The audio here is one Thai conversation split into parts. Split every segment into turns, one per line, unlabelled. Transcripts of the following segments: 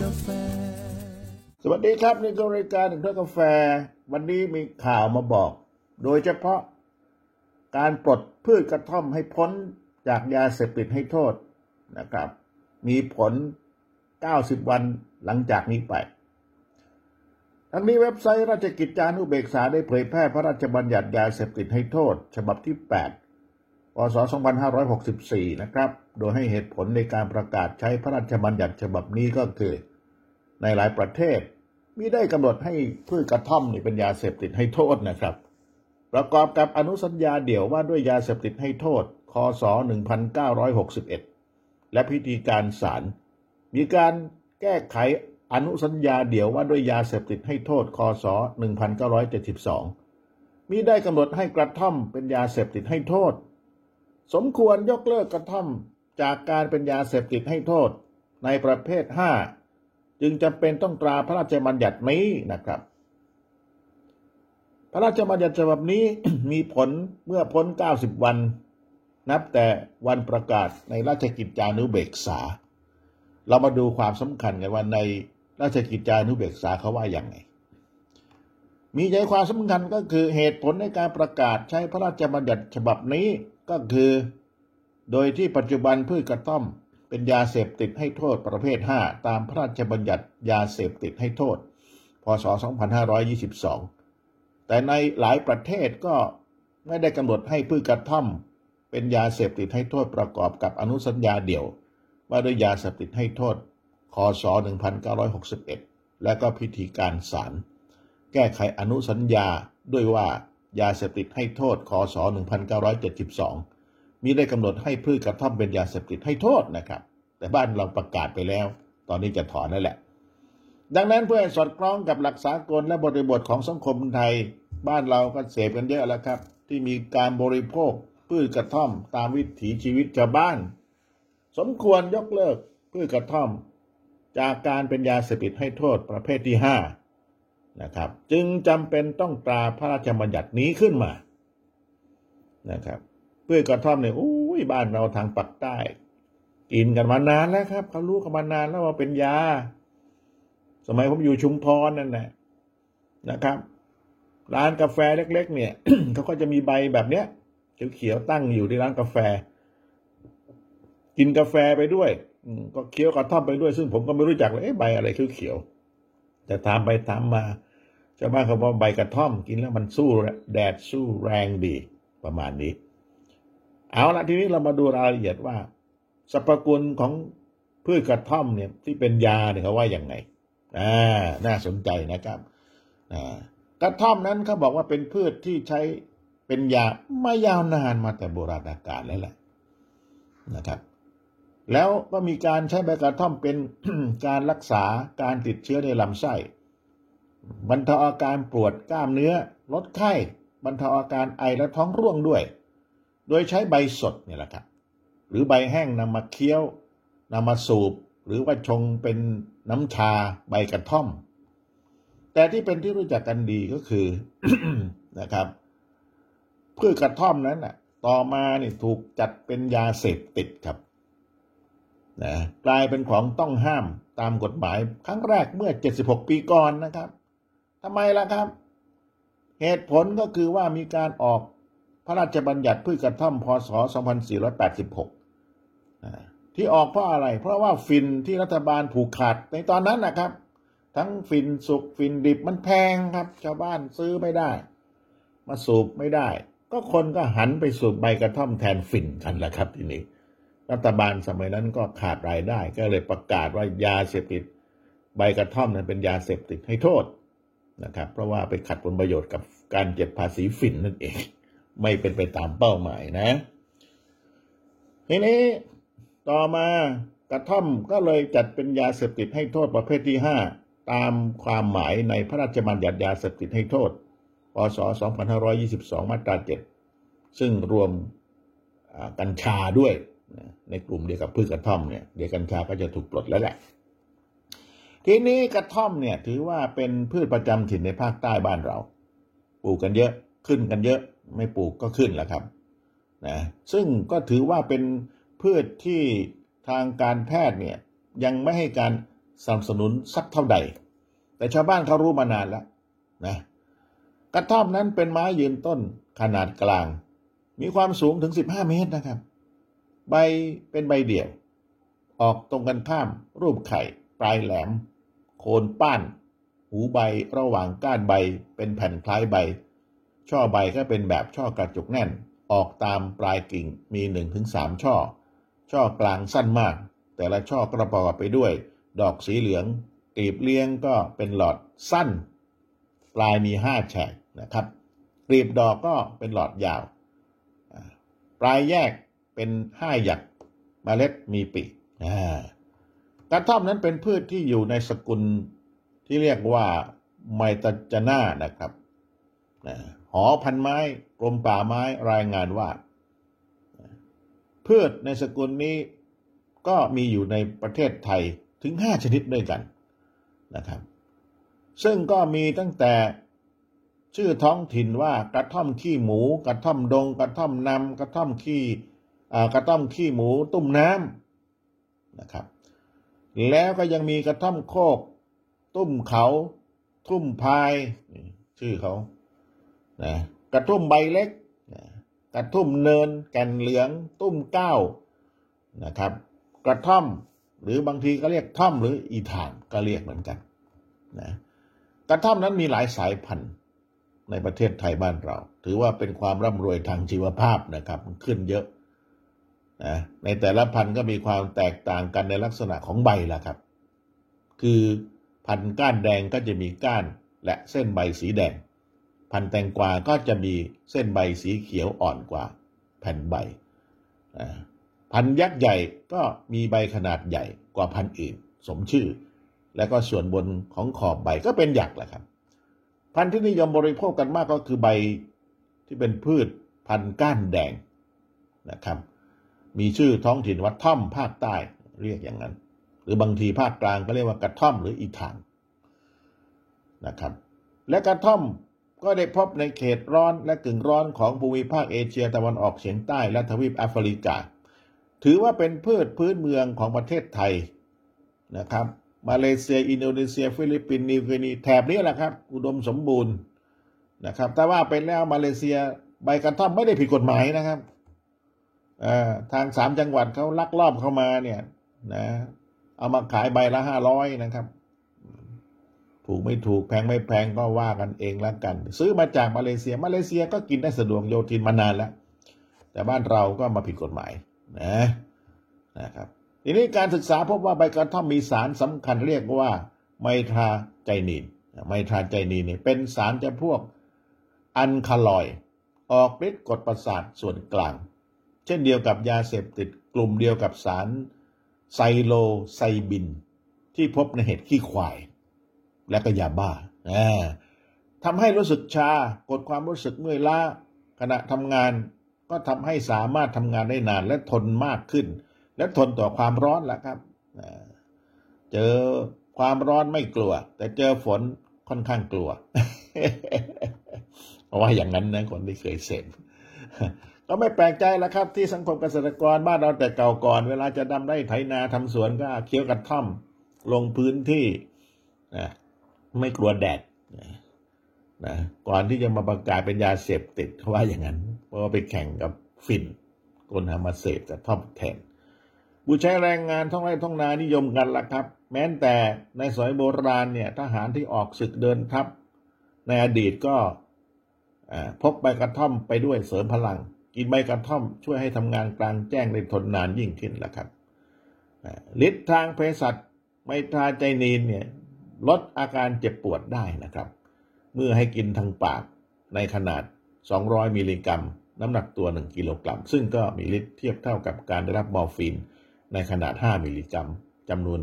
กาแฟ
สวัสดีครับนี่ก็รายการหนึ่งถ้วยกาแฟ วันนี้มีข่าวมาบอก โดยเฉพาะการปลดพืชกระท่อมให้พ้นจากยาเสพติดให้โทษนะครับ มีผล 90 วันหลังจากนี้ไป ทั้งนี้เว็บไซต์ราชกิจจานุเบกษาได้เผยแพร่พระราชบัญญัติยาเสพติดให้โทษ ฉบับที่ 8 พศ 2564 นะครับ โดยให้เหตุผลในการประกาศใช้พระราชบัญญัติฉบับนี้ก็คือ ในหลายประเทศมิได้กำหนดให้พืชกระท่อมนี่เป็นยาเสพติดให้โทษนะครับ ประกอบกับอนุสัญญาเดี่ยวว่าด้วยยาเสพติดให้โทษ คศ 1961 และพิธีการศาลมีการแก้ไขอนุสัญญาเดี่ยวว่าด้วยยาเสพติดให้โทษ คศ 1972มีได้กำหนดให้กระท่อมเป็นยาเสพติดให้โทษ สมควรยกเลิกกระท่อมจากการเป็นยาเสพติดให้โทษในประเภท5จึงจำเป็นต้องตราพระราชบัญญัตินี้นะครับ พระราชบัญญัติฉบับนี้มีผลเมื่อพ้น 90 วัน นับแต่วันประกาศในราชกิจจานุเบกษา เรามาดูความสำคัญกันว่าในราชกิจจานุเบกษาเขาว่าอย่างไงมีใจความสำคัญก็คือเหตุผลในการประกาศใช้พระราชบัญญัติฉบับนี้ ก็คือ โดยที่ปัจจุบันพืชกระท่อม เป็นยาเสพติดให้โทษประเภท 5 ตามพระราชบัญญัติยาเสพติดให้โทษ พศ 2522 แต่ในหลายประเทศก็ไม่ได้กำหนดให้พืชกระท่อม เป็นยาเสพติดให้โทษประกอบกับอนุสัญญาเดี่ยว ว่าด้วยยาเสพติดให้โทษคศ 1961 และก็พิธีการศาลแก้ไขอนุสัญญาด้วยว่า ยาเสพติดให้โทษคศ1972 มีได้กำหนดให้พืชกระท่อมเป็นยาเสพติดให้โทษนะครับ แต่บ้านเราประกาศไปแล้ว ตอนนี้จะถอนนั่นแหละ ดังนั้นเพื่อให้สอดคล้องกับหลักสากลและบริบทของสังคมไทย บ้านเราก็เสพกันเยอะแล้วครับ ที่มีการบริโภคพืชกระท่อมตามวิถีชีวิตชาวบ้าน สมควรยกเลิกพืชกระท่อม จากการเป็นยาเสพติดให้โทษประเภทที่ห้า นะครับ จึงจำเป็นต้องตราพระราชบัญญัตินี้ขึ้นมานะครับเพืชกระท่อมเนี่ยอุ้ยบ้านเราทางปักใต้ กินกันมานานแล้วครับเขารู้กันมานานแล้วว่าเป็นยา สมัยผมอยู่ชุมพรนั่นแหละนะครับ ร้านกาแฟเล็ก ๆ เนี่ยเขาก็จะมีใบแบบเนี้ยเขียวๆตั้งอยู่ที่ร้านกาแฟ กินกาแฟไปด้วยก็เคี้ยวกระท่อมไปด้วย ซึ่งผมก็ไม่รู้จักเลยใบอะไรเขียวๆแต่ตามไปตามมา ชาวบ้านเขาบอกใบกระท่อมกินแล้วมันสู้แดดสู้แรงดีประมาณนี้ เอาละทีนี้เรามาดูรายละเอียดว่าสรรพคุณของพืชกระท่อมเนี่ยที่เป็นยาเนี่ยเขาว่าอย่างไงอ่าน่าสนใจนะครับอ่ากระท่อมนั้นเขาบอกว่าเป็นพืชที่ใช้เป็นยามายาวนานมาแต่โบราณกาลแล้วแหละนะครับ แล้วก็มีการใช้ใบกระท่อมเป็นการรักษาการติดเชื้อในลำไส้ บรรเทาอาการปวดกล้ามเนื้อ ลดไข้ บรรเทาอาการไอและท้องร่วงด้วย โดยใช้ใบสดเนี่ยแหละครับ หรือใบแห้งนำมาเคี้ยวนำมาสูบ หรือว่าชงเป็นน้ำชาใบกระท่อม แต่ที่เป็นที่รู้จักกันดีก็คือนะครับพืชกระท่อมนั้นน่ะ ต่อมาเนี่ถูกจัดเป็นยาเสพติดครับนะกลายเป็นของต้องห้ามตามกฎหมายครั้งแรกเมื่อ 76 ปีก่อนนะครับ ทำไมล่ะครับ เหตุผลก็คือว่ามีการออกพระราชบัญญัติพืชกระท่อมพศ 2486อ่าที่ออกเพราะอะไร เพราะว่าฟินที่รัฐบาลผูกขาดในตอนนั้นนะครับ ทั้งฟินสุกฟินดิบมันแพงครับ ชาวบ้านซื้อไม่ได้ มาสูบไม่ได้ ก็คนก็หันไปสูบใบกระท่อมแทนฟินกันแหละครับทีนี้ รัฐบาลสมัยนั้นก็ขาดรายได้ ก็เลยประกาศว่ายาเสพติด ใบกระท่อมนั้นเป็นยาเสพติดให้โทษ นะครับ เพราะว่าไปขัดผลประโยชน์กับการเก็บภาษีฝิ่นนั่นเอง ไม่เป็นไปตามเป้าหมายนะ ทีนี้ต่อมากระท่อมก็เลยจัดเป็นยาเสพติดให้โทษประเภทที่5ตามความหมายในพระราชบัญญัติยาเสพติดให้โทษพศ 2522 มาตรา 7 ซึ่งรวมกัญชาด้วย ในกลุ่มเดียวกับพืชกระท่อมเนี่ย เดี๋ยวกัญชาก็จะถูกปลดแล้วแหละ ทีนี้กระท่อมเนี่ยถือว่าเป็นพืชประจำถิ่นในภาคใต้บ้านเรา ปลูกกันเยอะขึ้นกันเยอะ ไม่ปลูกก็ขึ้นแหละครับนะซึ่งก็ถือว่าเป็นพืชที่ทางการแพทย์เนี่ยยังไม่ให้การสนับสนุนสักเท่าใด แต่ชาวบ้านเขารู้มานานแล้วนะกระท่อมนั้นเป็นไม้ยืนต้นขนาดกลาง มีความสูงถึง 15 เมตรนะครับ ใบเป็นใบเดี่ยว ออกตรงกันข้ามรูปไข่ ปลายแหลม คนป้าน หูใบระหว่างก้านใบเป็นแผ่นคล้ายใบ ช่อใบก็เป็นแบบช่อกระจุกแน่น ออกตามปลายกิ่งมีหนึ่งถึงสามช่อ ช่อกลางสั้นมาก แต่ละช่อก็ประกอบไปด้วย ดอกสีเหลืองกลีบเลี้ยงก็เป็นหลอดสั้น ปลายมีห้าแฉกนะครับกลีบดอกก็เป็นหลอดยาว ปลายแยกเป็นห้าหยักเมล็ดมีปีกอ่า กระท่อมนั้นเป็นพืชที่อยู่ในสกุลที่เรียกว่าไมตจนานะครับหอพันไม้กรมป่าไม้รายงานว่า พืชในสกุลนี้ก็มีอยู่ในประเทศไทยถึง5ชนิดด้วยกันนะครับ ซึ่งก็มีตั้งแต่ชื่อท้องถิ่นว่ากระท่อมขี้หมู กระท่อมดง กระท่อมนำกระท่อมขี้กระท่อมขี้หมู ตุ้มน้ำนะครับ แล้วก็ยังมีกระท่อมโคก ตุ้มเขา ทุ่มพายชื่อเขานะกระทุ่มใบเล็กนะกระทุ่มเนิน แก่นเหลือง ตุ้มเก้านะครับ กระท่อม หรือบางทีก็เรียกท่อมหรืออีถานก็เรียกเหมือนกันนะกระท่อมนั้นมีหลายสายพันธุ์ในประเทศไทยบ้านเรา ถือว่าเป็นความร่ำรวยทางชีวภาพนะครับ ขึ้นเยอะ นะในแต่ละพันธุ์ก็มีความแตกต่างกันในลักษณะของใบละครับ คือพันธุ์ก้านแดงก็จะมีก้านและเส้นใบสีแดง พันธุ์แตงกวาก็จะมีเส้นใบสีเขียวอ่อนกว่า แผ่นใบ พันธุ์ยักษ์ใหญ่ก็มีใบขนาดใหญ่กว่าพันธุ์อื่น สมชื่อ และก็ส่วนบนของขอบใบก็เป็นหยักแหละครับ พันธุ์ที่นิยมบริโภคกันมากก็คือใบที่เป็นพืชพันธุ์ก้านแดงนะครับ มีชื่อท้องถิ่นว่าท่อมภาคใต้เรียกอย่างนั้น หรือบางทีภาคกลางก็เรียกว่ากระท่อมหรืออีถ่างนะครับ และกระท่อมก็ได้พบในเขตร้อนและกึ่งร้อนของภูมิภาคเอเชียตะวันออกเฉียงใต้และทวีปแอฟริกา ถือว่าเป็นพืชพื้นเมืองของประเทศไทยนะครับ มาเลเซีย อินโดนีเซีย ฟิลิปปินส์นิวกินีแถบนี้แหละครับ อุดมสมบูรณ์นะครับ แต่ว่าไปแล้วมาเลเซียใบกระท่อมไม่ได้ผิดกฎหมายนะครับ ทางสามจังหวัดเขาลักลอบเข้ามาเนี่ยนะเอามาขายใบละห้าร้อยนะครับ ถูกไม่ถูกแพงไม่แพงก็ว่ากันเองแล้วกัน ซื้อมาจากมาเลเซียมาเลเซียก็กินได้สะดวกโยทินมานานแล้ว แต่บ้านเราก็มาผิดกฎหมายนะนะครับทีนี้การศึกษาพบว่าใบกระท่อมมีสารสำคัญเรียกว่า ไมทราไจนีนไมทราไจนีนเนี่ยเป็นสารจำพวกอันคาลอยด์ออกฤทธิ์กดประสาทส่วนกลาง เช่นเดียวกับยาเสพติดกลุ่มเดียวกับสารไซโลไซบิน ที่พบในเห็ดขี้ควาย และก็ยาบ้าทำให้รู้สึกชากดความรู้สึกเมื่อยล้าขณะทำงานก็ทำให้สามารถทำงานได้นานและทนมากขึ้น และทนต่อความร้อนแหละครับเจอความร้อนไม่กลัว แต่เจอฝนค่อนข้างกลัวเพราะว่าอย่างนั้นนะคนที่เคยเสพ ก็ไม่แปลกใจแล้วครับ ที่สังคมเกษตรกรบ้านเราแต่เก่าก่อน เวลาจะดำไร่ไถนาทำสวนก็เคี้ยวกระท่อมลงพื้นที่นะไม่กลัวแดดนะนะก่อนที่จะมาประกาศเป็นยาเสพติดเขาว่าอย่างนั้น เพราะว่าไปแข่งกับฝิ่นคนหามาเสพกระท่อมแทนผู้ใช้แรงงานท้องไร่ท้องนานิยมกันละครับ แม้แต่ในสมัยโบราณเนี่ยทหารที่ออกศึกเดินทัพ ในอดีตก็พกใบกระท่อมไปด้วยเสริมพลัง กินใบกระท่อมช่วยให้ทำงานกลางแจ้งได้ทนนานยิ่งขึ้นแหละครับฤทธิ์ทางเภสัชไมตราไจนีนเนี่ยลดอาการเจ็บปวดได้นะครับ เมื่อให้กินทางปากในขนาด 200 มิลลิกรัม น้ำหนักตัว 1 กิโลกรัม ซึ่งก็มีฤทธิ์เทียบเท่ากับการได้รับมอร์ฟีนในขนาด 5 มิลลิกรัมจำนวน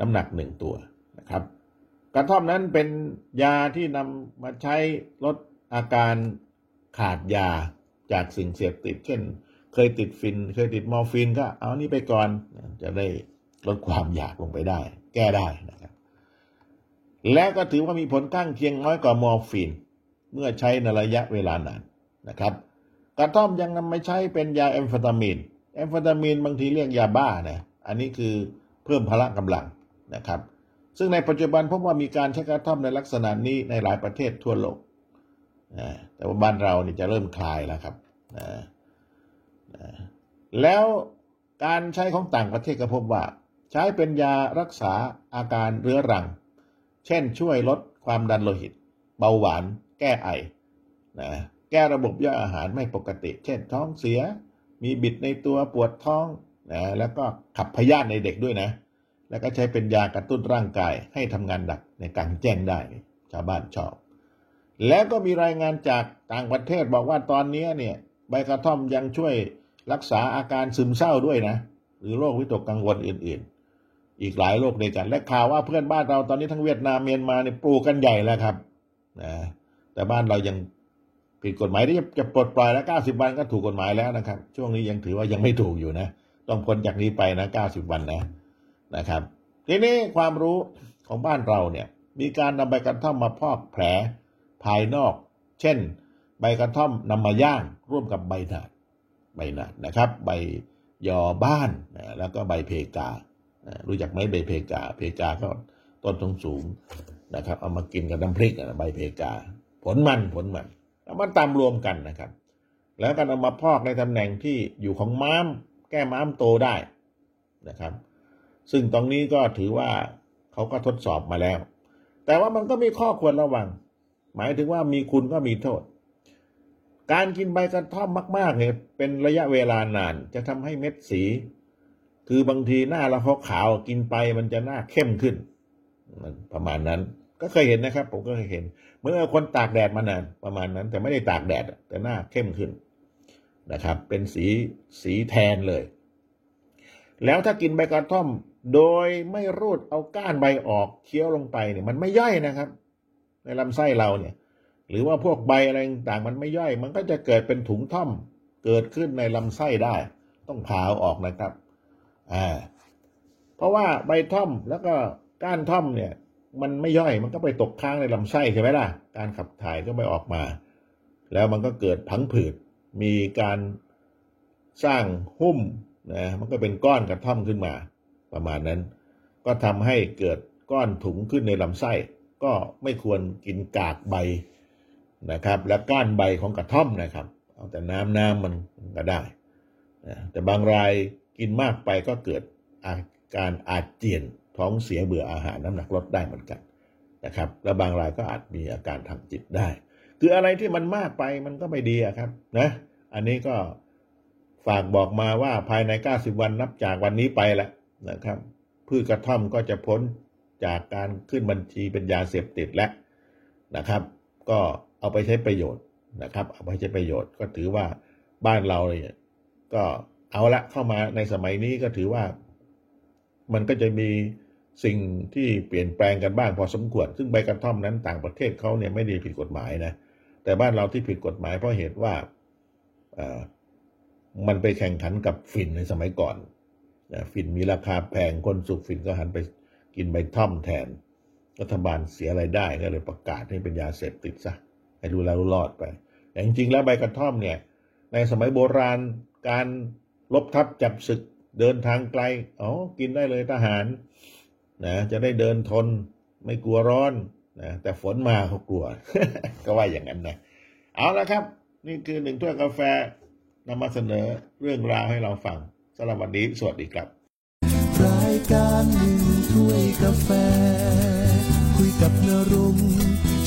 น้ำหนัก 1 ตัวนะครับ กระท่อมนั้นเป็นยาที่นำมาใช้ลดอาการขาดยา จากสิ่งเสพติด เช่น เคยติดฝิ่น เคยติดมอร์ฟีนก็เอานี่ไปก่อนจะได้ลดความอยากลงไปได้ แก้ได้นะครับ และก็ถือว่ามีผลข้างเคียงน้อยกว่ามอร์ฟีนเมื่อใช้ในระยะเวลานานนะครับ กระท่อมยังนำมาใช้เป็นยาแอมเฟตามีนแอมเฟตามีนบางทีเรียกยาบ้านะอันนี้คือเพิ่มพละกำลังนะครับ ซึ่งในปัจจุบันพบว่ามีการใช้กระท่อมในลักษณะนี้ในหลายประเทศทั่วโลก แต่ว่าบ้านเรานี่จะเริ่มคลายแล้วครับแล้วการใช้ของต่างประเทศก็พบว่า ใช้เป็นยารักษาอาการเรื้อรัง เช่นช่วยลดความดันโลหิต เบาหวาน แก้ไอนะแก้ระบบย่อยอาหารไม่ปกติ เช่นท้องเสีย มีบิดในตัวปวดท้องนะแล้วก็ขับพยาธิในเด็กด้วยนะ แล้วก็ใช้เป็นยากระตุ้นร่างกายให้ทำงานหนักในการแจ้งได้ ชาวบ้านชอบ แล้วก็มีรายงานจากต่างประเทศบอกว่าตอนนี้เนี่ยใบกระท่อมยังช่วยรักษาอาการซึมเศร้าด้วยนะ หรือโรควิตกกังวลอื่น ๆ อีกหลายโรคในกัน และข่าวว่าเพื่อนบ้านเราตอนนี้ทั้งเวียดนามเมียนมาเนี่ยปลูกกันใหญ่แล้วครับนะแต่บ้านเรายังผิดกฎหมายที่จะปลดปล่อยแล้วเก้าสิบวันก็ถูกกฎหมายแล้วนะครับ ช่วงนี้ยังถือว่ายังไม่ถูกอยู่นะ ต้องพ้นจากนี้ไปนะเก้าสิบวันนะนะครับ ทีนี้ความรู้ของบ้านเราเนี่ย มีการนำใบกระท่อมมาพอกแผล ภายนอก เช่น ใบกระท่อมนำมาย่างร่วมกับใบหนาดใบหนาดนะครับ ใบยอบ้านนะแล้วก็ใบเพการู้จักไหมใบเพกา เพกาก็ต้นสูงสูงนะครับ เอามากินกับน้ำพริกนะใบเพกา ผลมันผลมันเอามาตามรวมกันนะครับ แล้วกันเอามาพอกในตำแหน่งที่อยู่ของม้าม แก้ม้ามโตได้นะครับ ซึ่งตรงนี้ก็ถือว่าเขาก็ทดสอบมาแล้ว แต่ว่ามันก็มีข้อควรระวัง หมายถึงว่ามีคุณก็มีโทษ การกินใบกระท่อมมาก ๆ เนี่ย เป็นระยะเวลานาน จะทำให้เม็ดสี คือบางทีหน้าเราขาวกินไปมันจะหน้าเข้มขึ้น ประมาณนั้น ก็เคยเห็นนะครับ ผมก็เคยเห็น เมื่อคนตากแดดมานานประมาณนั้น แต่ไม่ได้ตากแดด แต่หน้าเข้มขึ้นนะครับ เป็นสีสีแทนเลย แล้วถ้ากินใบกระท่อมโดยไม่รูดเอาก้านใบออกเคี้ยวลงไปเนี่ยมันไม่ย่อยนะครับ ในลำไส้เราเนี่ย หรือว่าพวกใบอะไรต่างมันไม่ย่อย มันก็จะเกิดเป็นถุงท่อมเกิดขึ้นในลำไส้ได้ ต้องผ่าออกนะครับอ่าเพราะว่าใบท่อมแล้วก็ก้านท่อมเนี่ย มันไม่ย่อยมันก็ไปตกค้างในลำไส้ใช่ไหมล่ะ การขับถ่ายก็ไม่ออกมา แล้วมันก็เกิดพังผืดมีการสร้างหุ้มนะมันก็เป็นก้อนกระท่อมขึ้นมา ประมาณนั้น ก็ทำให้เกิดก้อนถุงขึ้นในลำไส้ ก็ไม่ควรกินกากใบนะครับ และก้านใบของกระท่อมนะครับ เอาแต่น้ำน้ำมันก็ได้นะแต่บางรายกินมากไปก็เกิดอาการอาเจียนท้องเสียเบื่ออาหารน้ำหนักลดได้เหมือนกันนะครับ แล้วบางรายก็อาจมีอาการทางจิตได้ คืออะไรที่มันมากไปมันก็ไม่ดีครับนะอันนี้ก็ฝากบอกมาว่าภายใน 90 วันนับจากวันนี้ไปแล้วนะครับ พืชกระท่อมก็จะพ้น จากการขึ้นบัญชีเป็นยาเสพติดแล้วนะครับ ก็เอาไปใช้ประโยชน์นะครับ เอาไปใช้ประโยชน์ก็ถือว่าบ้านเราเนี่ยก็เอาละเข้ามาในสมัยนี้ก็ถือว่า มันก็จะมีสิ่งที่เปลี่ยนแปลงกันบ้างพอสมควร ซึ่งใบกระท่อมนั้นต่างประเทศเขาเนี่ยไม่ได้ผิดกฎหมายนะแต่บ้านเราที่ผิดกฎหมายเพราะเหตุว่ามันไปแข่งขันกับฝิ่นในสมัยก่อนฝิ่นมีราคาแพงคนสูบฝิ่นก็หันไป กินใบท่อมแทน รัฐบาลเสียไรายได้ก็เลยประกาศให้เป็นยาเสพติดซะให้ดูแลรอดไป แต่จริงๆแล้วใบกระท่อมเนี่ย ในสมัยโบราณการลบทับจับศึกเดินทางไกลอ๋อกินได้เลยทหารนะจะได้เดินทนไม่กลัวร้อนนะแต่ฝนมาเขากลัว ก็ว่าอย่างนั้นนะเอาละครับ นี่คือหนึ่งถ้วยกาแฟนำมาเสนอเรื่องราวให้เราฟังสำหรับวันนี้สวัสดีครับา
ยการหนึ่งถ้วยกาแฟ คุยกับนรง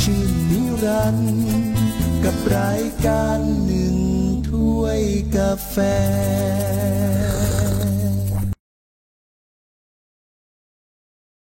ชื่นนิรันด์กับรายการหนึ่งถ้วยกาแฟ